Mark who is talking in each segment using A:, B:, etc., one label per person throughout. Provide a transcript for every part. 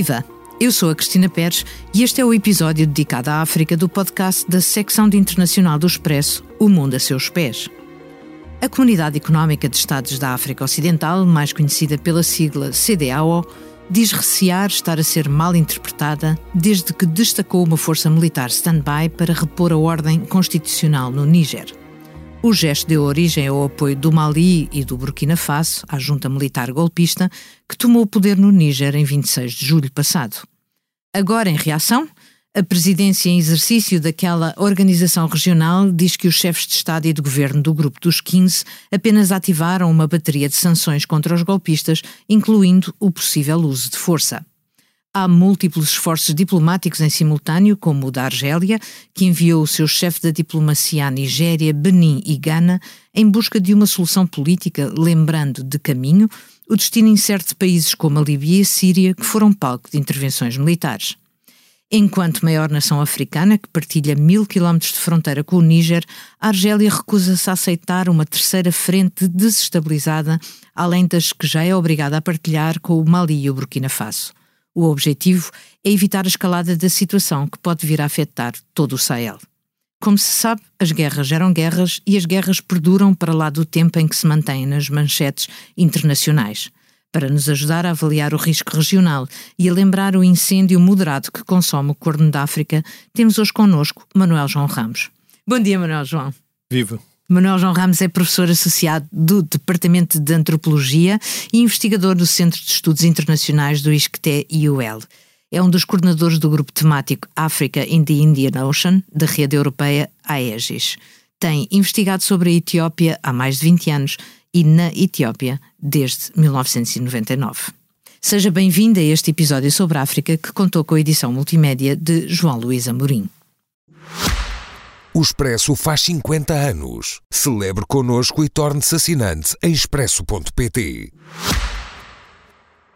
A: Viva! Eu sou a Cristina Pérez e este é o episódio dedicado à África do podcast da secção de internacional do Expresso O Mundo a Seus Pés. A Comunidade Económica de Estados da África Ocidental, mais conhecida pela sigla CDAO, diz recear estar a ser mal interpretada desde que destacou uma força militar stand-by para repor a ordem constitucional no Níger. O gesto deu origem ao apoio do Mali e do Burkina Faso à junta militar golpista que tomou o poder no Níger em 26 de julho passado. Agora, em reação, a presidência em exercício daquela organização regional diz que os chefes de Estado e de governo do Grupo dos 15 apenas ativaram uma bateria de sanções contra os golpistas, incluindo o possível uso de força. Há múltiplos esforços diplomáticos em simultâneo, como o da Argélia, que enviou o seu chefe da diplomacia à Nigéria, Benin e Gana em busca de uma solução política, lembrando de caminho o destino incerto de países como a Líbia e a Síria, que foram palco de intervenções militares. Enquanto maior nação africana, que partilha mil quilómetros de fronteira com o Níger, a Argélia recusa-se a aceitar uma terceira frente desestabilizada, além das que já é obrigada a partilhar com o Mali e o Burkina Faso. O objetivo é evitar a escalada da situação que pode vir a afetar todo o Sahel. Como se sabe, as guerras geram guerras e as guerras perduram para lá do tempo em que se mantêm nas manchetes internacionais para nos ajudar a avaliar o risco regional e a lembrar o incêndio moderado que consome o Corno da África, temos hoje connosco Manuel João Ramos. Bom dia, Manuel João.
B: Viva.
A: Manuel João Ramos é professor associado do Departamento de Antropologia e investigador do Centro de Estudos Internacionais do ISCTE-IUL. É um dos coordenadores do grupo temático Africa in the Indian Ocean, da rede europeia AEGIS. Tem investigado sobre a Etiópia há mais de 20 anos e na Etiópia desde 1999. Seja bem-vindo a este episódio sobre a África que contou com a edição multimédia de João Luís Amorim.
C: O Expresso faz 50 anos. Celebre connosco e torne-se assinante em expresso.pt.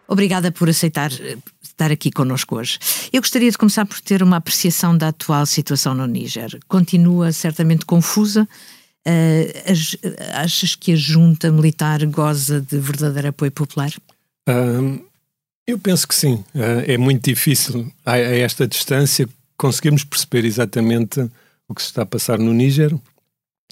A: Obrigada por aceitar eh, estar aqui connosco hoje. Eu gostaria de começar por ter uma apreciação da atual situação no Níger. Continua certamente confusa Uh, achas que a junta militar goza de verdadeiro apoio popular?
B: eu penso que sim. Uh, é muito difícil, a, a, esta distância, conseguirmos perceber exatamente o que se está a passar no Níger,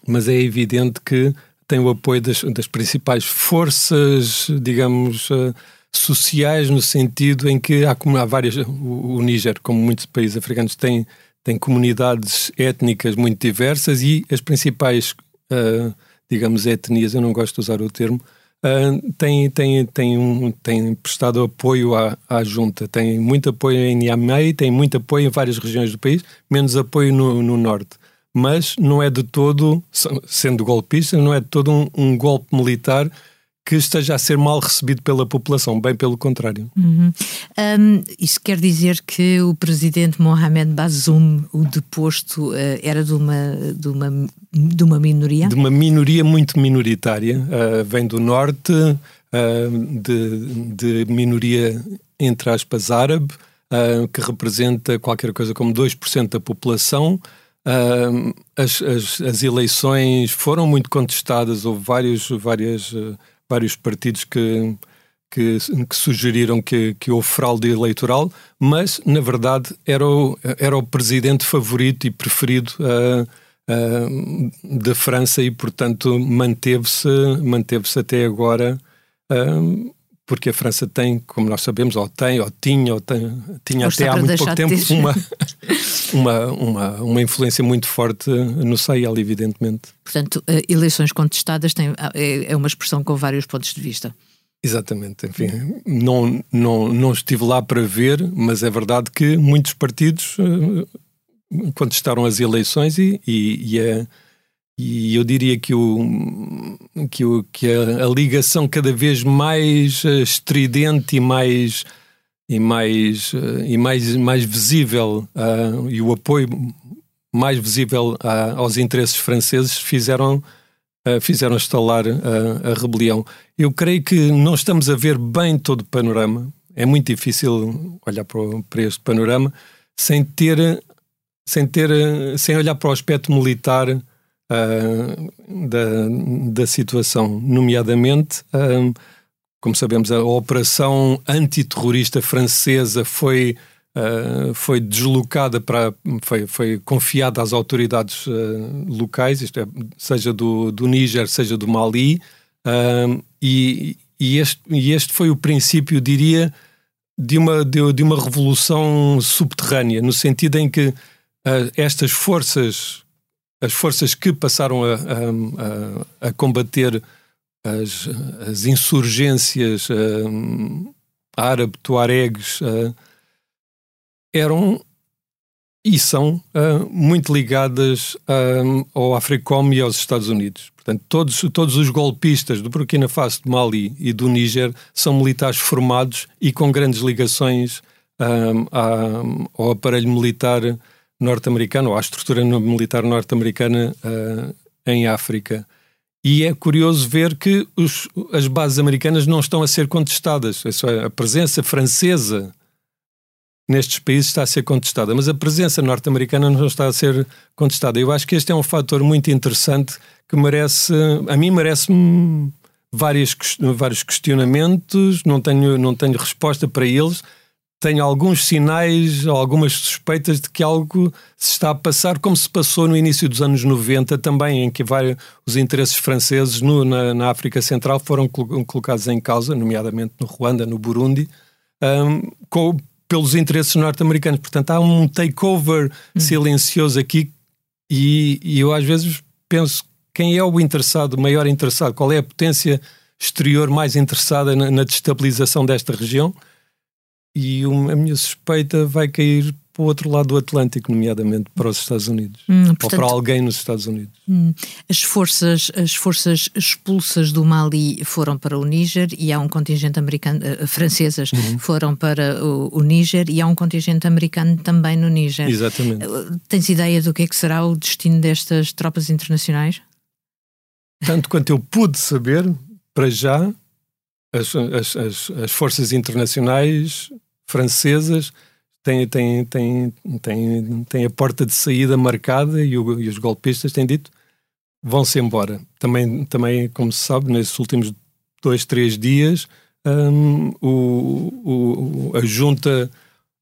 B: mas é evidente que tem o apoio das, das principais forças, digamos, uh, sociais, no sentido em que há, há várias. O, o Níger, como muitos países africanos, tem tem comunidades étnicas muito diversas e as principais, uh, digamos, etnias, eu não gosto de usar o termo, uh, têm, têm, têm, um, têm prestado apoio à, à junta. Tem muito apoio em Niamey, tem muito apoio em várias regiões do país, menos apoio no, no norte. Mas não é de todo, sendo golpista, não é de todo um, um golpe militar que esteja a ser mal recebido pela população, bem pelo contrário.
A: Uhum. Um, isso quer dizer que o presidente Mohamed Bazoum, o deposto, uh, era de uma, de, uma, de uma minoria?
B: De uma minoria muito minoritária. Uh, vem do norte, uh, de, de minoria, entre aspas, árabe, que representa qualquer coisa como 2% da população. As, as, as, eleições foram muito contestadas, houve vários, várias vários partidos que, que, que, sugeriram que, que houve fraude eleitoral, mas, na verdade, era o, era o presidente favorito e preferido uh, uh, da França e, portanto, manteve-se manteve até agora. Uh, porque a França tem, como nós sabemos, ou tem, ou tinha, ou tem, tinha ou até há muito pouco tempo uma, uma, uma, uma influência muito forte no Sahel, evidentemente.
A: Portanto, eh, eleições contestadas têm, é, é uma expressão com vários pontos de vista.
B: Exatamente, enfim, não, não, não estive lá para ver, mas é verdade que muitos partidos eh, contestaram as eleições e, e, e é e eu diria que, o, que, o, que a, a ligação cada vez mais eh, estridente e mais e mais eh, e mais mais visível uh, e o apoio mais visível uh, aos interesses franceses fizeram uh, fizeram instalar a rebelião. Eu creio que não estamos a ver bem todo o panorama. É muito difícil olhar para, para este panorama sem ter sem ter sem olhar para o aspecto militar uh, da, da situação, nomeadamente uh, como sabemos, a operação antiterrorista francesa foi, uh, foi deslocada para. foi, foi confiada às autoridades uh, locais, isto é, seja do, do Níger, seja do Mali, uh, e, e, este, e este foi o princípio, diria, de uma, de, de uma revolução subterrânea, no sentido em que estas forças, as forças que passaram a, a, a combater as, as insurgências uh, árabe-tuaregues uh, eram e são uh, muito ligadas uh, ao Africom e aos Estados Unidos. Portanto, todos, todos os golpistas do Burkina Faso, do Mali e do Níger são militares formados e com grandes ligações uh, ao aparelho militar norte-americano, ou à estrutura militar norte-americana em África. E é curioso ver que os, as bases americanas não estão a ser contestadas. É, a presença francesa nestes países está a ser contestada, mas a presença norte-americana não está a ser contestada. Eu acho que este é um fator muito interessante que merece, a mim merece-me vários questionamentos, não tenho, não tenho resposta para eles, tenho alguns sinais, algumas suspeitas de que algo se está a passar, como se passou no início dos anos 90 também, em que vários, os interesses franceses no, na, na, África Central foram colocados em causa, nomeadamente no Ruanda, no Burundi, um, com, pelos interesses norte-americanos. Portanto, há um takeover hum. silencioso aqui e, e eu às vezes penso quem é o interessado, o maior interessado, qual é a potência exterior mais interessada na, na destabilização desta região e a minha suspeita vai cair para o outro lado do Atlântico, nomeadamente para os Estados Unidos, hum, portanto, ou para alguém nos Estados Unidos.
A: Hum, as forças, as forças expulsas do Mali foram para o Níger e há um contingente americano, uh, francesas uhum. foram para o, o Níger e há um contingente americano também no Níger.
B: Exatamente. Uh,
A: tens ideia do que é que será o destino destas tropas internacionais?
B: Tanto quanto eu pude saber, para já, as, as, as, as forças internacionais francesas têm, têm, têm, têm, têm a porta de saída marcada e, o, e os golpistas têm dito vão-se embora. Também, também, como se sabe, nesses últimos dois, três dias, um, o, o, a junta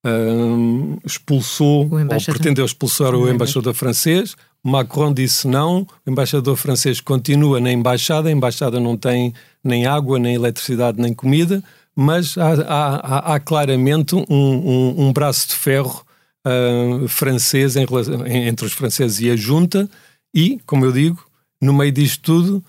B: um, expulsou, ou pretendeu expulsar o embaixador francês. Macron disse não, o embaixador francês continua na embaixada, a embaixada não tem nem água, nem eletricidade, nem comida, mas há, há, há claramente um, um, um, braço de ferro uh, francês em, entre os franceses e a junta, e, como eu digo, no meio disto tudo,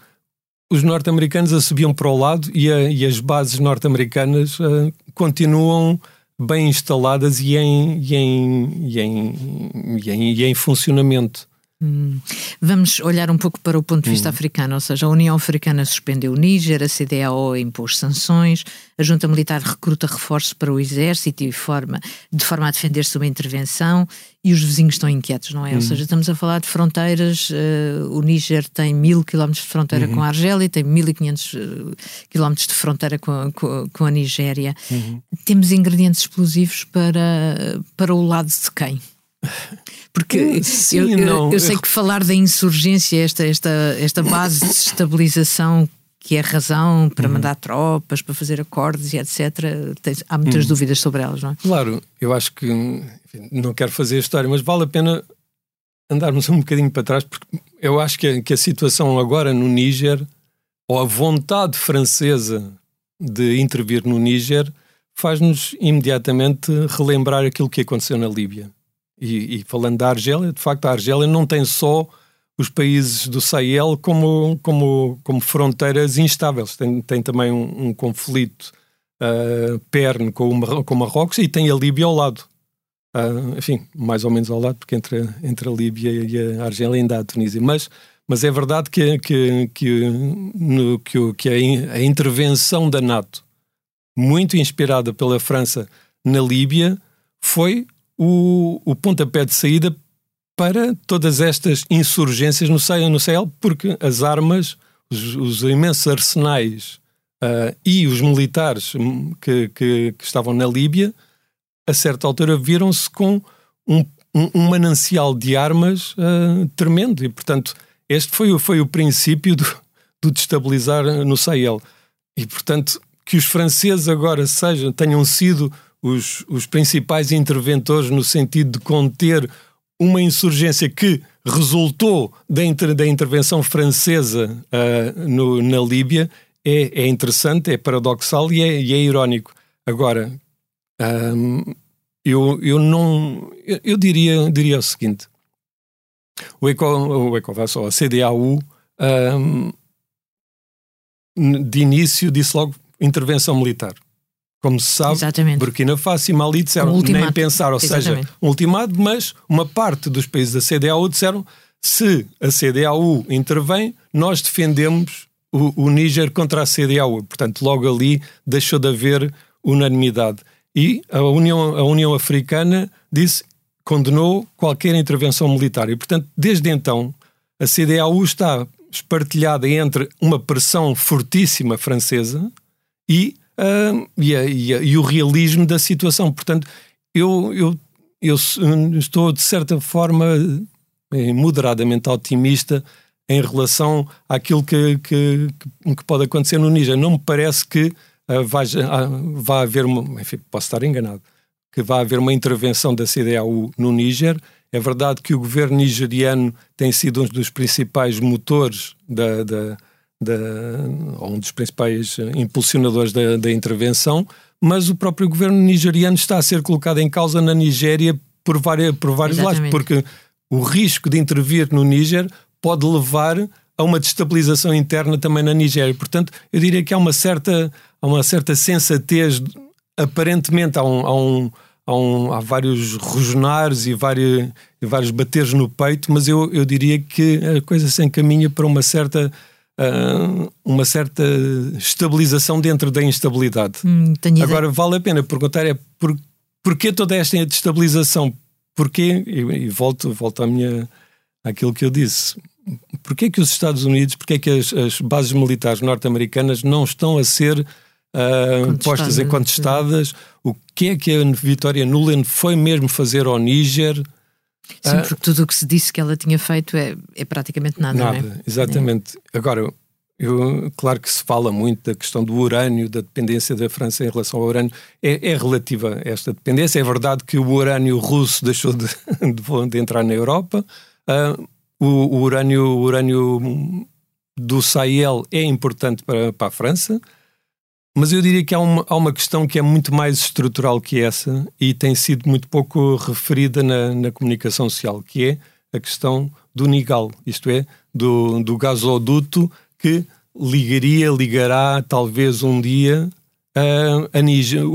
B: os norte-americanos a subiam para o lado e, a, e as bases norte-americanas uh, continuam bem instaladas e em, e em, e em, e em funcionamento.
A: Hum. Vamos olhar um pouco para o ponto de vista hum. africano, ou seja, a União Africana suspendeu o Níger, a CDAO impôs sanções, a junta militar recruta reforços para o exército e forma, de forma a defender-se de uma intervenção e os vizinhos estão inquietos, não é? Hum. Ou seja, estamos a falar de fronteiras, uh, o Níger tem mil quilómetros de fronteira uhum. com a Argélia, tem 1500 uh, quilómetros de fronteira com, com, com a Nigéria. Uhum. Temos ingredientes explosivos para, para o lado de quem? Porque Sim, eu, eu, eu, sei que falar da insurgência, esta, esta, esta base de estabilização que é razão para uhum. mandar tropas, para fazer acordos e etc. Tens, há muitas uhum. dúvidas sobre elas, não é?
B: Claro, eu acho que enfim, não quero fazer história, mas vale a pena andarmos um bocadinho para trás, porque eu acho que a, que a situação agora no Níger, ou a vontade francesa de intervir no Níger, faz-nos imediatamente relembrar aquilo que aconteceu na Líbia. E, e, falando da Argélia, de facto, a Argélia não tem só os países do Sahel como, como, como fronteiras instáveis, tem, tem também um, um conflito uh, perno com o, com Marrocos e tem a Líbia ao lado. Uh, enfim, mais ou menos ao lado, porque entre, entre a Líbia e a Argélia ainda há a Tunísia. Mas, mas é verdade que, que, que, no, que, que a, a intervenção da NATO, muito inspirada pela França na Líbia, foi o, o pontapé de saída para todas estas insurgências no Sahel, no Sahel porque as armas, os, os imensos arsenais uh, e os militares que, que, que, estavam na Líbia, a certa altura viram-se com um, um, um, manancial de armas uh, tremendo. E, portanto, este foi, foi o princípio do, do destabilizar no Sahel. E, portanto, que os franceses agora sejam, tenham sido os, os principais interventores no sentido de conter uma insurgência que resultou da, inter, da intervenção francesa uh, no, na Líbia é, é, interessante, é paradoxal e é, e é irónico. Agora, um, eu, eu não. Eu, eu, diria, diria o seguinte: o, o ECOVAS, ou a CDAU, um, de início disse logo intervenção militar. Como se sabe, Exatamente. Burkina Faso e Mali disseram um nem pensar, ou Exatamente. seja, um ultimado, mas uma parte dos países da CDAU disseram se a CDAU intervém, nós defendemos o, o Níger contra a CDAU. Portanto, logo ali deixou de haver unanimidade. E a União, a União Africana disse, condenou qualquer intervenção militar. E, portanto, desde então, a CDAU está espartilhada entre uma pressão fortíssima francesa e, uh, e, a, e, a, e, o realismo da situação. Portanto, eu, eu, eu estou, de certa forma, eh, moderadamente otimista em relação àquilo que, que, que pode acontecer no Níger. Não me parece que uh, vá, uh, vá haver uma. Enfim, posso estar enganado. Que vá haver uma intervenção da CDAU no Níger. É verdade que o governo nigeriano tem sido um dos principais motores da, da, da um dos principais impulsionadores da, da intervenção, mas o próprio governo nigeriano está a ser colocado em causa na Nigéria por, várias, por vários Exatamente. lados, porque o risco de intervir no Níger pode levar a uma destabilização interna também na Nigéria. Portanto, eu diria que há uma certa, há uma certa sensatez, aparentemente há, um, há, um, há, um, há vários rosnares e vários, e vários bateres no peito, mas eu, eu diria que a coisa se encaminha para uma certa. Uh, uma certa estabilização dentro da instabilidade. Hum, Agora, vale a pena perguntar é por, porquê toda esta destabilização? Porquê, e, e volto, volto à minha, àquilo que eu disse, porquê que os Estados Unidos, porquê que as, as bases militares norte-americanas não estão a ser uh, postas em contestadas? O que é que a Vitória Nuland foi mesmo fazer ao Níger?
A: Sim, uh, porque tudo o que se disse que ela tinha feito é, é praticamente nada.
B: Nada,
A: é?
B: exatamente. É. Agora, eu, claro que se fala muito da questão do urânio, da dependência da França em relação ao urânio. É, é relativa a esta dependência. É verdade que o urânio russo deixou de, de, de entrar na Europa. Uh, o, o, urânio, o urânio do Sahel é importante para, para a França, mas eu diria que há uma, há uma questão que é muito mais estrutural que essa e tem sido muito pouco referida na, na comunicação social, que é a questão do Nigal, isto é, do, do gasoduto que ligaria, ligará talvez um dia a, a, Nigéria,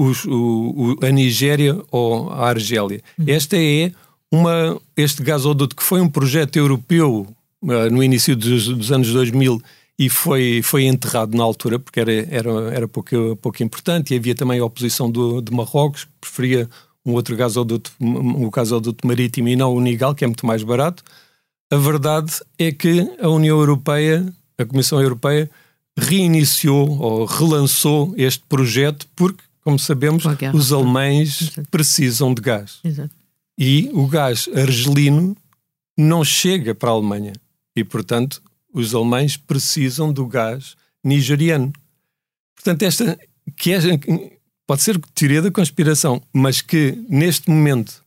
B: a Nigéria ou a Argélia. Uhum. Esta é uma, este gasoduto que foi um projeto europeu uh, no início dos, dos, anos 2000 e foi, foi enterrado na altura porque era, era, era pouco, pouco importante e havia também a oposição do, de Marrocos que preferia um outro gasoduto, um gasoduto marítimo e não o Nigal, que é muito mais barato. A verdade é que a União Europeia, a Comissão Europeia, reiniciou ou relançou este projeto porque, como sabemos, os alemães precisam de gás. Exato e o gás argelino não chega para a Alemanha. E, portanto, os alemães precisam do gás nigeriano. Portanto, esta que é, pode ser teoria da conspiração, mas que neste momento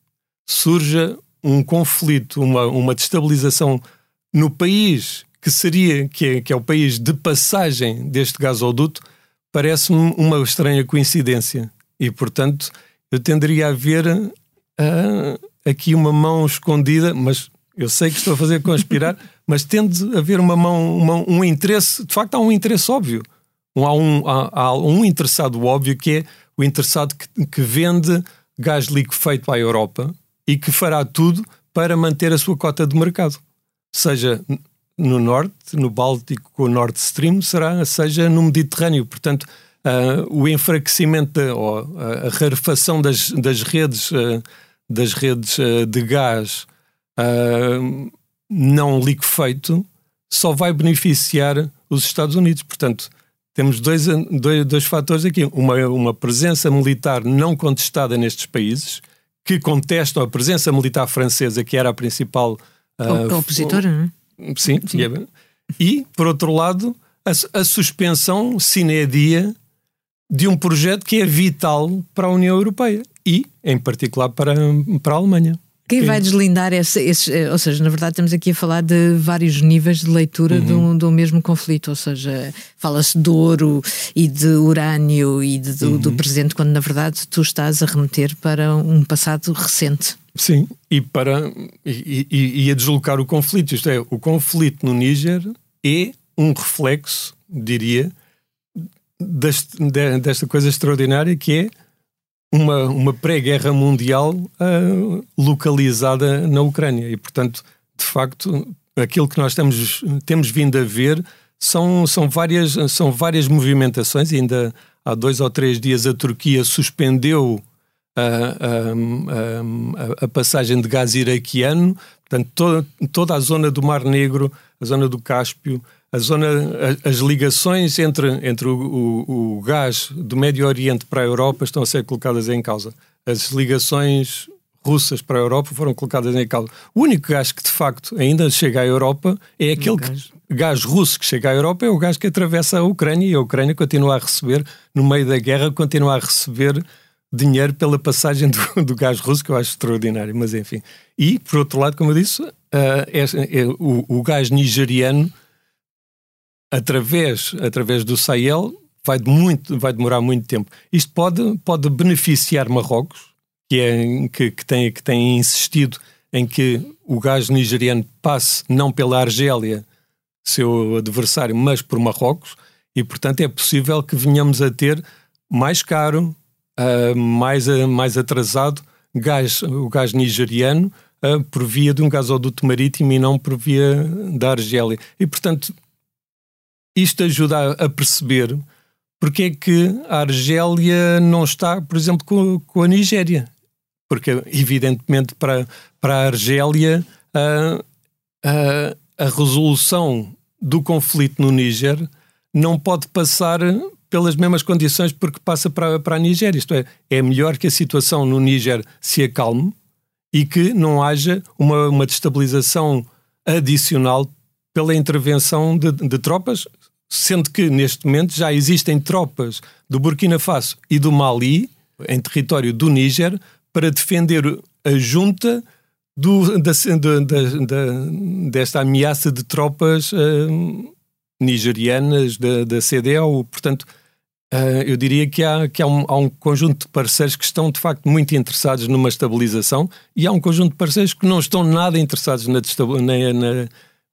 B: surja um conflito, uma, uma destabilização no país que seria, que é, que é o país de passagem deste gasoduto, parece-me uma estranha coincidência. E, portanto, eu tenderia a ver uh, aqui uma mão escondida, mas eu sei que estou a fazer conspirar, mas tende a haver uma mão, uma, um interesse, de facto há um interesse óbvio. Há um, há, há um interessado óbvio que é o interessado que, que vende gás liquefeito à Europa e que fará tudo para manter a sua cota de mercado. Seja no norte, no Báltico com o Nord Stream, será, seja no Mediterrâneo. Portanto, uh, o enfraquecimento ou a rarefação das, das redes uh, das redes uh, de gás uh, não liquefeito só vai beneficiar os Estados Unidos. Portanto, temos dois, dois, dois fatores aqui. Uma, uma presença militar não contestada nestes países, que contestam a presença militar francesa, que era a principal.
A: Uh, opositora, não
B: é? Sim, sim. E, por outro lado, a, a suspensão sine die de um projeto que é vital para a União Europeia e, em particular, para, para a Alemanha.
A: Quem vai deslindar esse, esse, eh, ou seja, na verdade estamos aqui a falar de vários níveis de leitura uhum. mesmo conflito, ou seja, fala-se de ouro e de urânio e de, do, uhum. do, presente, quando na verdade tu estás a remeter para um passado recente.
B: Sim, e para e, e, e a deslocar o conflito, isto é, o conflito no Níger é um reflexo, diria, deste, desta coisa extraordinária que é uma, uma pré-guerra mundial uh, localizada na Ucrânia. E, portanto, de facto, aquilo que nós estamos, temos vindo a ver são, são, várias, são várias movimentações. Ainda há dois ou três dias a Turquia suspendeu a, a, a, a passagem de gás iraquiano. Portanto, toda, toda a zona do Mar Negro, a zona do Cáspio, a zona, as ligações entre, entre o, o, o, gás do Médio Oriente para a Europa estão a ser colocadas em causa. As ligações russas para a Europa foram colocadas em causa. O único gás que de facto ainda chega à Europa é aquele gás. Que, gás russo que chega à Europa é o gás que atravessa a Ucrânia e a Ucrânia continua a receber, no meio da guerra, continua a receber dinheiro pela passagem do, do gás russo, que eu acho extraordinário, mas enfim. E, por outro lado, como eu disse, uh, é, é, o, o gás nigeriano através, através do Sahel vai, muito, vai demorar muito tempo. Isto pode, pode beneficiar Marrocos, que, é, que, que, tem, que tem insistido em que o gás nigeriano passe não pela Argélia, seu adversário, mas por Marrocos, e portanto é possível que venhamos a ter mais caro, uh, mais, uh, mais atrasado gás, o gás nigeriano uh, por via de um gasoduto marítimo e não por via da Argélia. E portanto isto ajuda a, perceber porque é que a Argélia não está, por exemplo, com, com a Nigéria. Porque, evidentemente, para, para a Argélia, a, a, a resolução do conflito no Níger não pode passar pelas mesmas condições porque passa para, para a Nigéria. Isto é, é melhor que a situação no Níger se acalme e que não haja uma, uma destabilização adicional pela intervenção de, de tropas, sendo que neste momento já existem tropas do Burkina Faso e do Mali em território do Níger para defender a junta do, da, da, da, desta ameaça de tropas uh, nigerianas da, da CDAO. Portanto, uh, eu diria que, há, que há, um, há um conjunto de parceiros que estão de facto muito interessados numa estabilização e há um conjunto de parceiros que não estão nada interessados na, na, na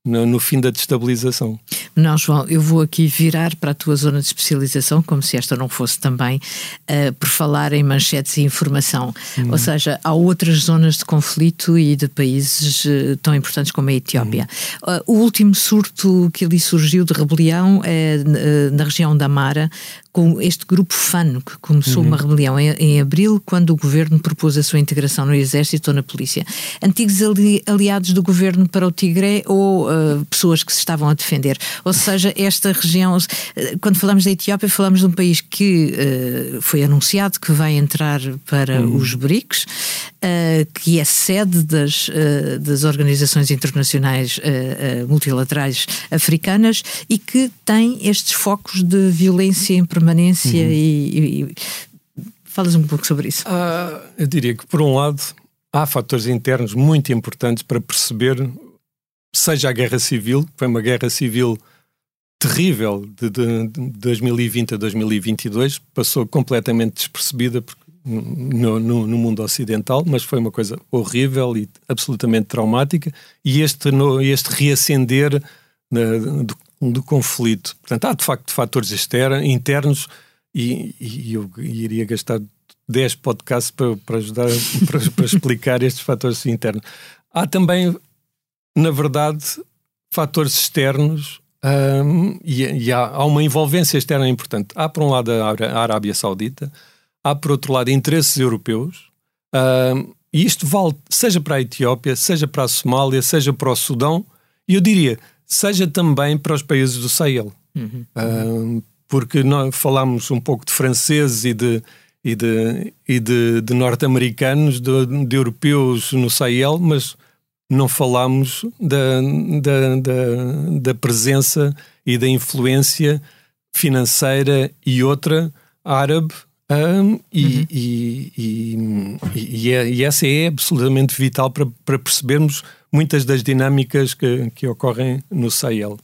B: no, no, fim da destabilização.
A: Não, João, eu vou aqui virar para a tua zona de especialização, como se esta não fosse também, uh, por falar em manchetes e informação. Hum. Ou seja, há outras zonas de conflito e de países uh, tão importantes como a Etiópia. Hum. Uh, o último surto que ali surgiu de rebelião é na região da Mara, com este grupo FAN, que começou uhum. uma rebelião em, em, abril, quando o governo propôs a sua integração no exército ou na polícia. Antigos ali, aliados do governo para o Tigré ou uh, pessoas que se estavam a defender. Ou seja, esta região, uh, quando falamos da Etiópia, falamos de um país que uh, foi anunciado que vai entrar para uhum. os BRICS, que é sede das, das organizações internacionais multilaterais africanas e que tem estes focos de violência em permanência uhum. e, e, falas um pouco sobre isso.
B: Ah, eu diria que por um lado há fatores internos muito importantes para perceber seja a guerra civil, que foi uma guerra civil terrível de, de, de 2020 a 2022, passou completamente despercebida no, no, no, mundo ocidental, mas foi uma coisa horrível e absolutamente traumática, e este, no, este reacender do, do conflito. Portanto, há de facto fatores externos, internos e, e eu iria gastar 10 podcasts para, para ajudar para, para explicar estes fatores internos. Há também, na verdade, fatores externos um, e, e há, há, uma envolvência externa importante. Há, por um lado, a Arábia Saudita, há, por outro lado, interesses europeus. Um, e isto vale seja para a Etiópia, seja para a Somália, seja para o Sudão, e eu diria, seja também para os países do Sahel. Uhum. Uh, porque nós falamos um pouco de franceses e de, e de, e de, de norte-americanos, de, de, europeus no Sahel, mas não falamos da, da, da, da presença e da influência financeira e outra árabe um, e, uhum. e, e, é, e, essa é absolutamente vital para, para percebermos muitas das dinâmicas que, que ocorrem no Sahel.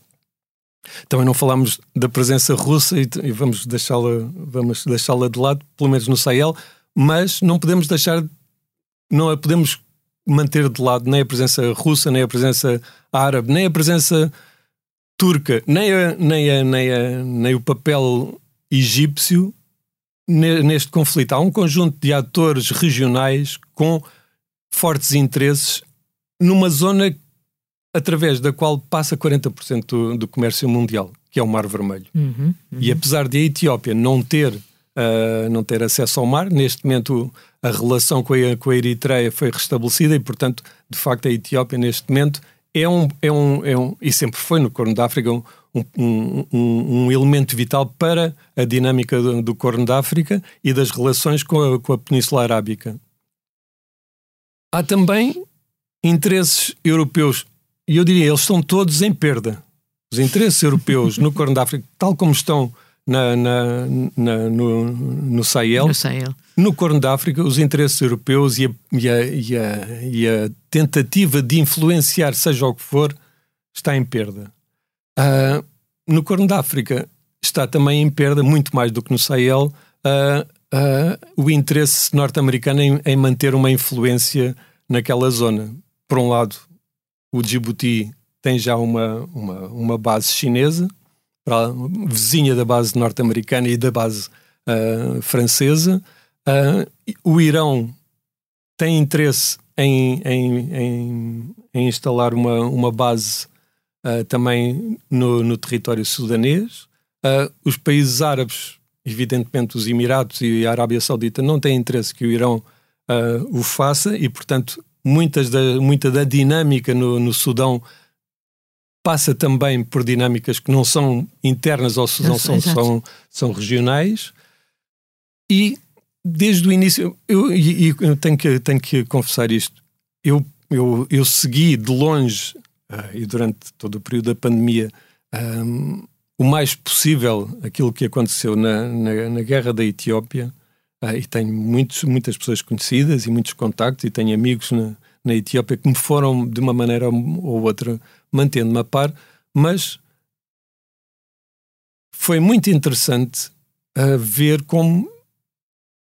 B: Também não falamos da presença russa e, e vamos deixá-la vamos deixá-la de lado, pelo menos no Sahel, mas não podemos deixar, não a podemos manter de lado nem a presença russa, nem a presença árabe, nem a presença turca, nem, a, nem, a, nem, a, nem o papel egípcio neste conflito. Há um conjunto de atores regionais com fortes interesses numa zona através da qual passa 40% do, do, comércio mundial, que é o Mar Vermelho. Uhum, uhum. E apesar de a Etiópia não ter, uh, não ter acesso ao mar, neste momento a relação com a, com a Eritreia foi restabelecida e, portanto, de facto, a Etiópia neste momento é um, é um, é um e sempre foi no Corno da África um, um, um, um, elemento vital para a dinâmica do, do Corno da África e das relações com a, com a Península Arábica. Há também interesses europeus e eu diria, eles estão todos em perda. Os interesses europeus no Corno da África, tal como estão na, na, na, no, no, Sahel,
A: no Sahel,
B: no Corno da África, os interesses europeus e a, e, a, e, a, e a, tentativa de influenciar, seja o que for, está em perda. Uh, no Corno da África está também em perda, muito mais do que no Sahel, uh, uh, o interesse norte-americano em, em manter uma influência naquela zona. Por um lado, o Djibouti tem já uma, uma, uma base chinesa, vizinha da base norte-americana e da base uh, francesa. Uh, o Irão tem interesse em, em, em, em instalar uma, uma base uh, também no, no, território sudanês. os países árabes, evidentemente os Emirados e a Arábia Saudita, não têm interesse que o Irão o faça e, portanto, muitas da, muita da dinâmica no, no Sudão passa também por dinâmicas que não são internas ao Sudão, são, são, são regionais. E desde o início, eu, eu, eu, tenho, que, tenho que confessar isto, eu, eu, eu segui de longe, uh, e durante todo o período da pandemia, um, o mais possível aquilo que aconteceu na, na, na guerra da Etiópia, ah, e tenho muitos, muitas pessoas conhecidas e muitos contactos, e tenho amigos na, na Etiópia que me foram, de uma maneira ou outra, mantendo-me a par, mas foi muito interessante uh, ver como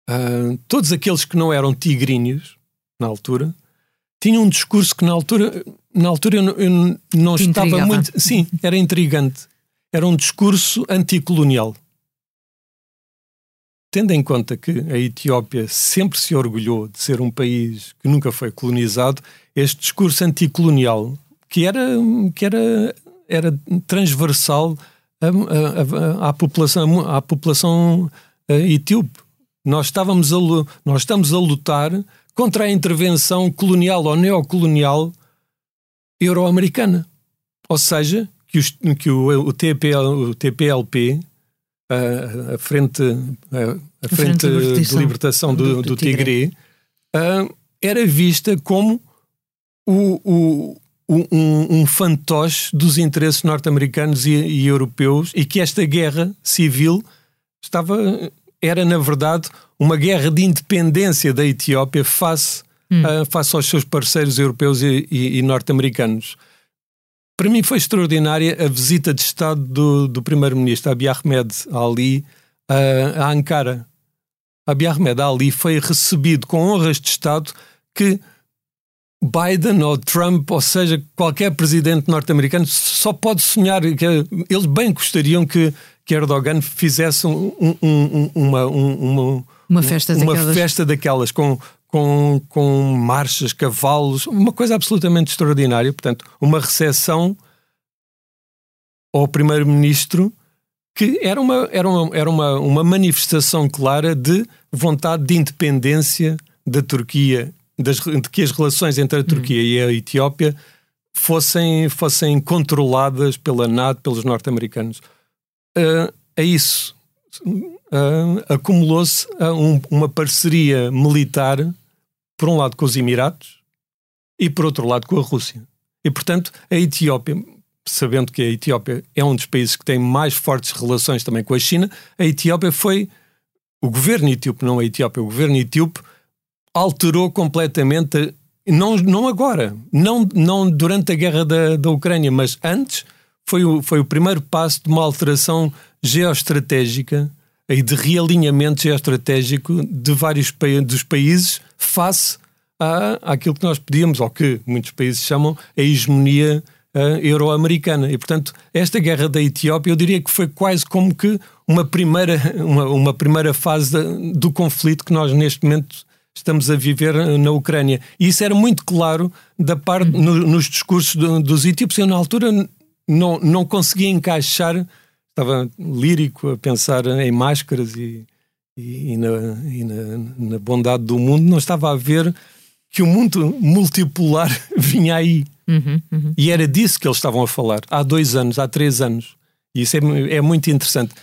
B: uh, todos aqueles que não eram tigrinhos na altura tinham um discurso que na altura, na altura eu, eu não estava muito. Sim, era intrigante. Era um discurso anticolonial tendo em conta que a Etiópia sempre se orgulhou de ser um país que nunca foi colonizado, este discurso anticolonial, que era, que era, era transversal à, à, à população, à população eh, etíope. Nós, estávamos a, nós estamos a lutar contra a intervenção colonial ou neocolonial euro-americana. Ou seja, que, os, que o, o, TPL, o TPLP a, a frente, a, a frente, frente, de libertação, de libertação do, do, do, Tigre, uh, era vista como o, o, um, um, fantoche dos interesses norte-americanos e, e, europeus e que esta guerra civil estava era na verdade uma guerra de independência da Etiópia face, hum. uh, face aos seus parceiros europeus e, e, e norte-americanos. Para mim foi extraordinária a visita de Estado do, do primeiro-ministro Abiy Ahmed Ali uh, a Ankara. Abiy Ahmed Ali foi recebido com honras de Estado que Biden ou Trump, ou seja, qualquer presidente norte-americano, só pode sonhar que eles bem gostariam que, que Erdogan fizesse um, um, uma, uma,
A: uma, festa,
B: uma
A: daquelas.
B: festa daquelas com, com, com marchas, cavalos, uma coisa absolutamente extraordinária. Portanto, uma recepção ao primeiro-ministro que era uma, era uma, era uma, uma manifestação clara de vontade de independência da Turquia, das, de que as relações entre a Turquia e a Etiópia fossem, fossem controladas pela NATO, pelos norte-americanos. Uh, a isso uh, acumulou-se uh, um, uma parceria militar, por um lado com os Emirados e por outro lado com a Rússia. E, portanto, a Etiópia, sabendo que a Etiópia é um dos países que tem mais fortes relações também com a China, a Etiópia foi o governo etíope, não a Etiópia, o governo etíope alterou completamente, não, não agora, não, não durante a guerra da, da Ucrânia, mas antes, foi o, foi o primeiro passo de uma alteração geoestratégica e de realinhamento geoestratégico de vários dos países face à, àquilo que nós pedíamos, ou que muitos países chamam a hegemonia euro-americana. E, portanto, esta guerra da Etiópia, eu diria que foi quase como que uma primeira, uma, uma primeira fase do conflito que nós, neste momento, estamos a viver na Ucrânia. E isso era muito claro da parte, no, nos discursos do, dos etíopes. Eu, na altura, não, não conseguia encaixar, estava lírico a pensar em máscaras e, e, e, na, e na, na, bondade do mundo, não estava a ver que o mundo multipolar vinha aí. Uhum, uhum. E era disso que eles estavam a falar há dois anos, há três anos. E isso é, é muito interessante.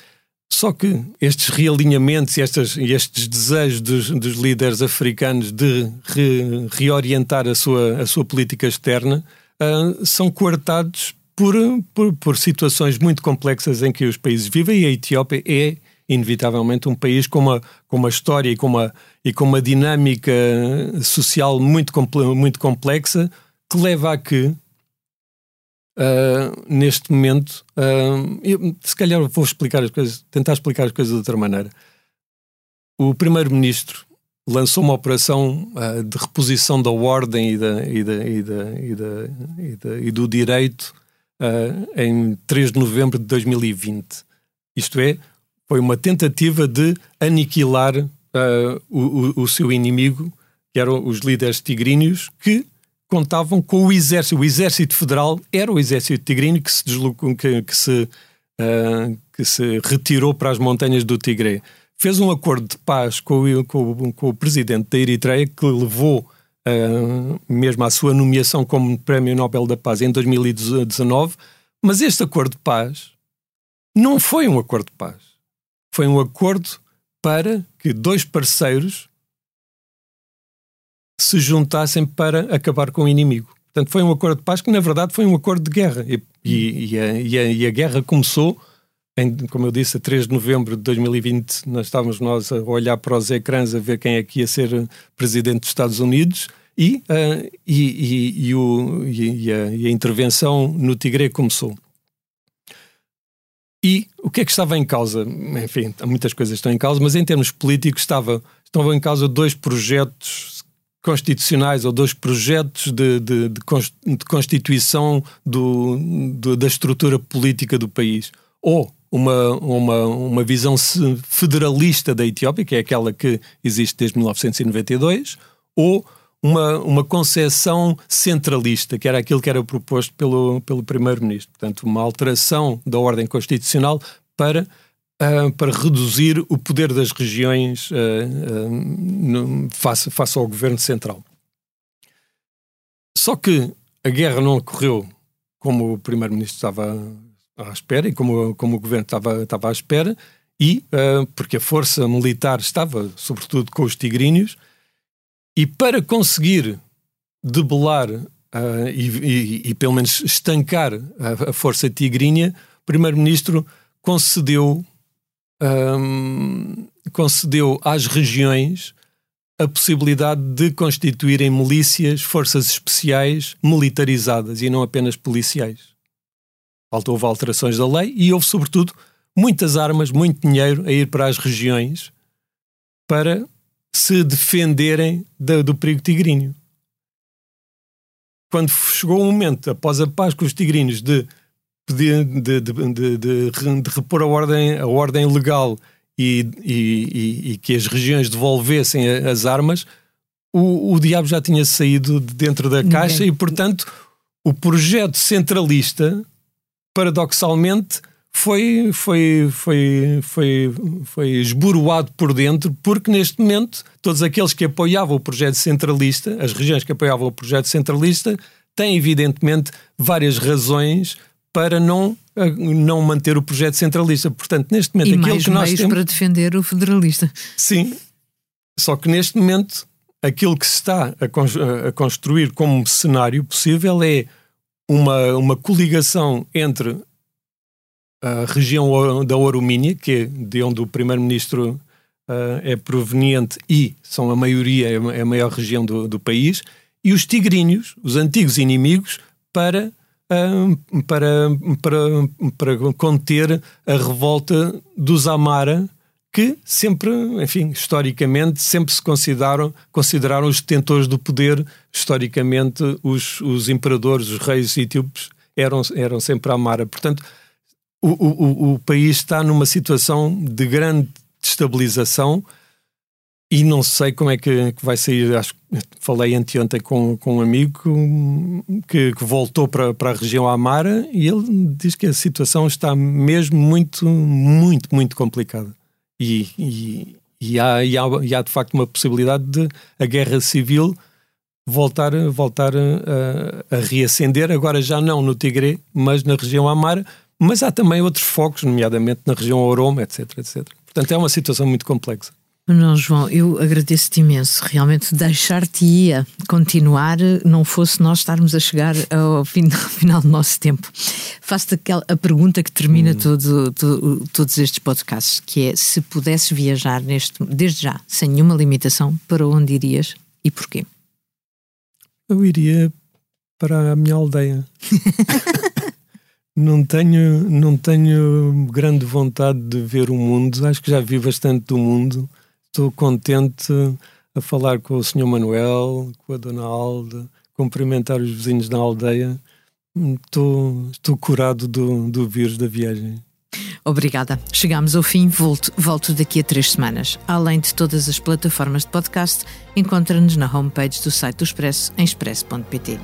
B: Só que estes realinhamentos e estes, estes desejos dos, dos, líderes africanos de re, reorientar a sua, a sua política externa uh, são coartados por, por, por, situações muito complexas em que os países vivem. E a Etiópia é inevitavelmente um país com uma, com uma história e com uma, e com uma dinâmica social muito, muito complexa que leva a que Uh, neste momento, uh, eu, se calhar vou explicar as coisas, tentar explicar as coisas de outra maneira. O primeiro-ministro lançou uma operação uh, de reposição da ordem e, da, e, da, e, da, e, do direito em 3 de novembro de 2020. Isto é, foi uma tentativa de aniquilar o, o, o seu inimigo, que eram os líderes tigríneos, que contavam com o exército. O exército federal era o exército tigrino que se deslocou, que, que se, uh, que se retirou para as montanhas do Tigre. Fez um acordo de paz com o, com, com o presidente da Eritreia que levou uh, mesmo à sua nomeação como Prémio Nobel da Paz em 2019. Mas este acordo de paz não foi um acordo de paz. Foi um acordo para que dois parceiros se juntassem para acabar com o inimigo. Portanto, foi um acordo de paz que, na verdade, foi um acordo de guerra. E, e, e, a, e a, a, guerra começou, em, como eu disse, a 3 de novembro de 2020. Nós estávamos nós a olhar para os ecrãs a ver quem é que ia ser presidente dos Estados Unidos. E, uh, e, o, a, e a intervenção no Tigre começou. E o que é que estava em causa? Enfim, muitas coisas estão em causa, mas em termos políticos estava, estavam em causa dois projetos constitucionais ou dois projetos de, de, de, de constituição do, do, da estrutura política do país. Ou uma, uma, uma visão federalista da Etiópia, que é aquela que existe desde 1992, ou uma, uma concepção centralista, que era aquilo que era proposto pelo, pelo Primeiro-Ministro. Portanto, uma alteração da ordem constitucional para uh, para reduzir o poder das regiões uh, uh, face, face ao governo central. Só que a guerra não ocorreu como o primeiro-ministro estava à espera e como, como o governo estava, estava à espera, e porque a força militar estava, sobretudo, com os tigrinhos, e para conseguir debelar Uh, e, e, e, pelo menos estancar a, a força tigrinha, o primeiro-ministro concedeu um, concedeu às regiões a possibilidade de constituírem milícias, forças especiais militarizadas e não apenas policiais. Houve alterações da lei e houve, sobretudo, muitas armas, muito dinheiro a ir para as regiões para se defenderem do, do perigo tigrinho. Quando chegou o momento, após a paz com os tigrinhos, de de, de, de, de, repor a ordem, a ordem legal e, e, e, que as regiões devolvessem as armas, o, o diabo já tinha saído de dentro da caixa e, portanto, o projeto centralista, paradoxalmente, foi, foi, foi, foi, foi esboroado por dentro, porque neste momento todos aqueles que apoiavam o projeto centralista, as regiões que apoiavam o projeto centralista, têm evidentemente várias razões para não, eh, não manter o projeto centralista. Portanto, neste momento,
A: e
B: aquilo
A: mais
B: que nós
A: meios
B: temos.
A: para defender o federalista.
B: Sim. Só que neste momento, aquilo que se está a, a construir como cenário possível é uma, uma coligação entre a região da Oromínia, que é de onde o primeiro-ministro uh, é proveniente e são a maioria, é a maior região do, do país, e os tigrinhos, os antigos inimigos, para, para, para, para conter a revolta dos Amara, que sempre, enfim, historicamente, sempre se consideraram, consideraram os detentores do poder. Historicamente, os, os imperadores, os reis etíopes, eram, eram sempre Amara. Portanto, o, o, o país está numa situação de grande destabilização e não sei como é que, que vai sair. Acho, falei anteontem com, com um amigo que, que, voltou para, para a região Amara e ele diz que a situação está mesmo muito, muito, muito complicada. E, e, e, há, e, há, e há de facto uma possibilidade de a guerra civil voltar, voltar a, a reacender, agora já não no Tigre, mas na região Amara, mas há também outros focos, nomeadamente na região Oroma, etc, etc. Portanto, é uma situação muito complexa.
A: Não, João, eu agradeço-te imenso. Realmente, deixar-te ia continuar, não fosse nós estarmos a chegar ao, fim, ao final do nosso tempo. Faço-te a pergunta que termina hum. todo, todo, todos estes podcasts, que é se pudesses viajar neste, desde já, sem nenhuma limitação, para onde irias e porquê?
B: Eu iria para a minha aldeia. Não tenho, não tenho grande vontade de ver o mundo. Acho que já vi bastante do mundo. Estou contente a falar com o Sr. Manuel, com a Dona Alda, cumprimentar os vizinhos da aldeia. Estou, estou curado do, do vírus da viagem.
A: Obrigada. Chegamos ao fim. Volto, volto daqui a três semanas. Além de todas as plataformas de podcast, encontra-nos na homepage do site do Expresso, em expresso.pt.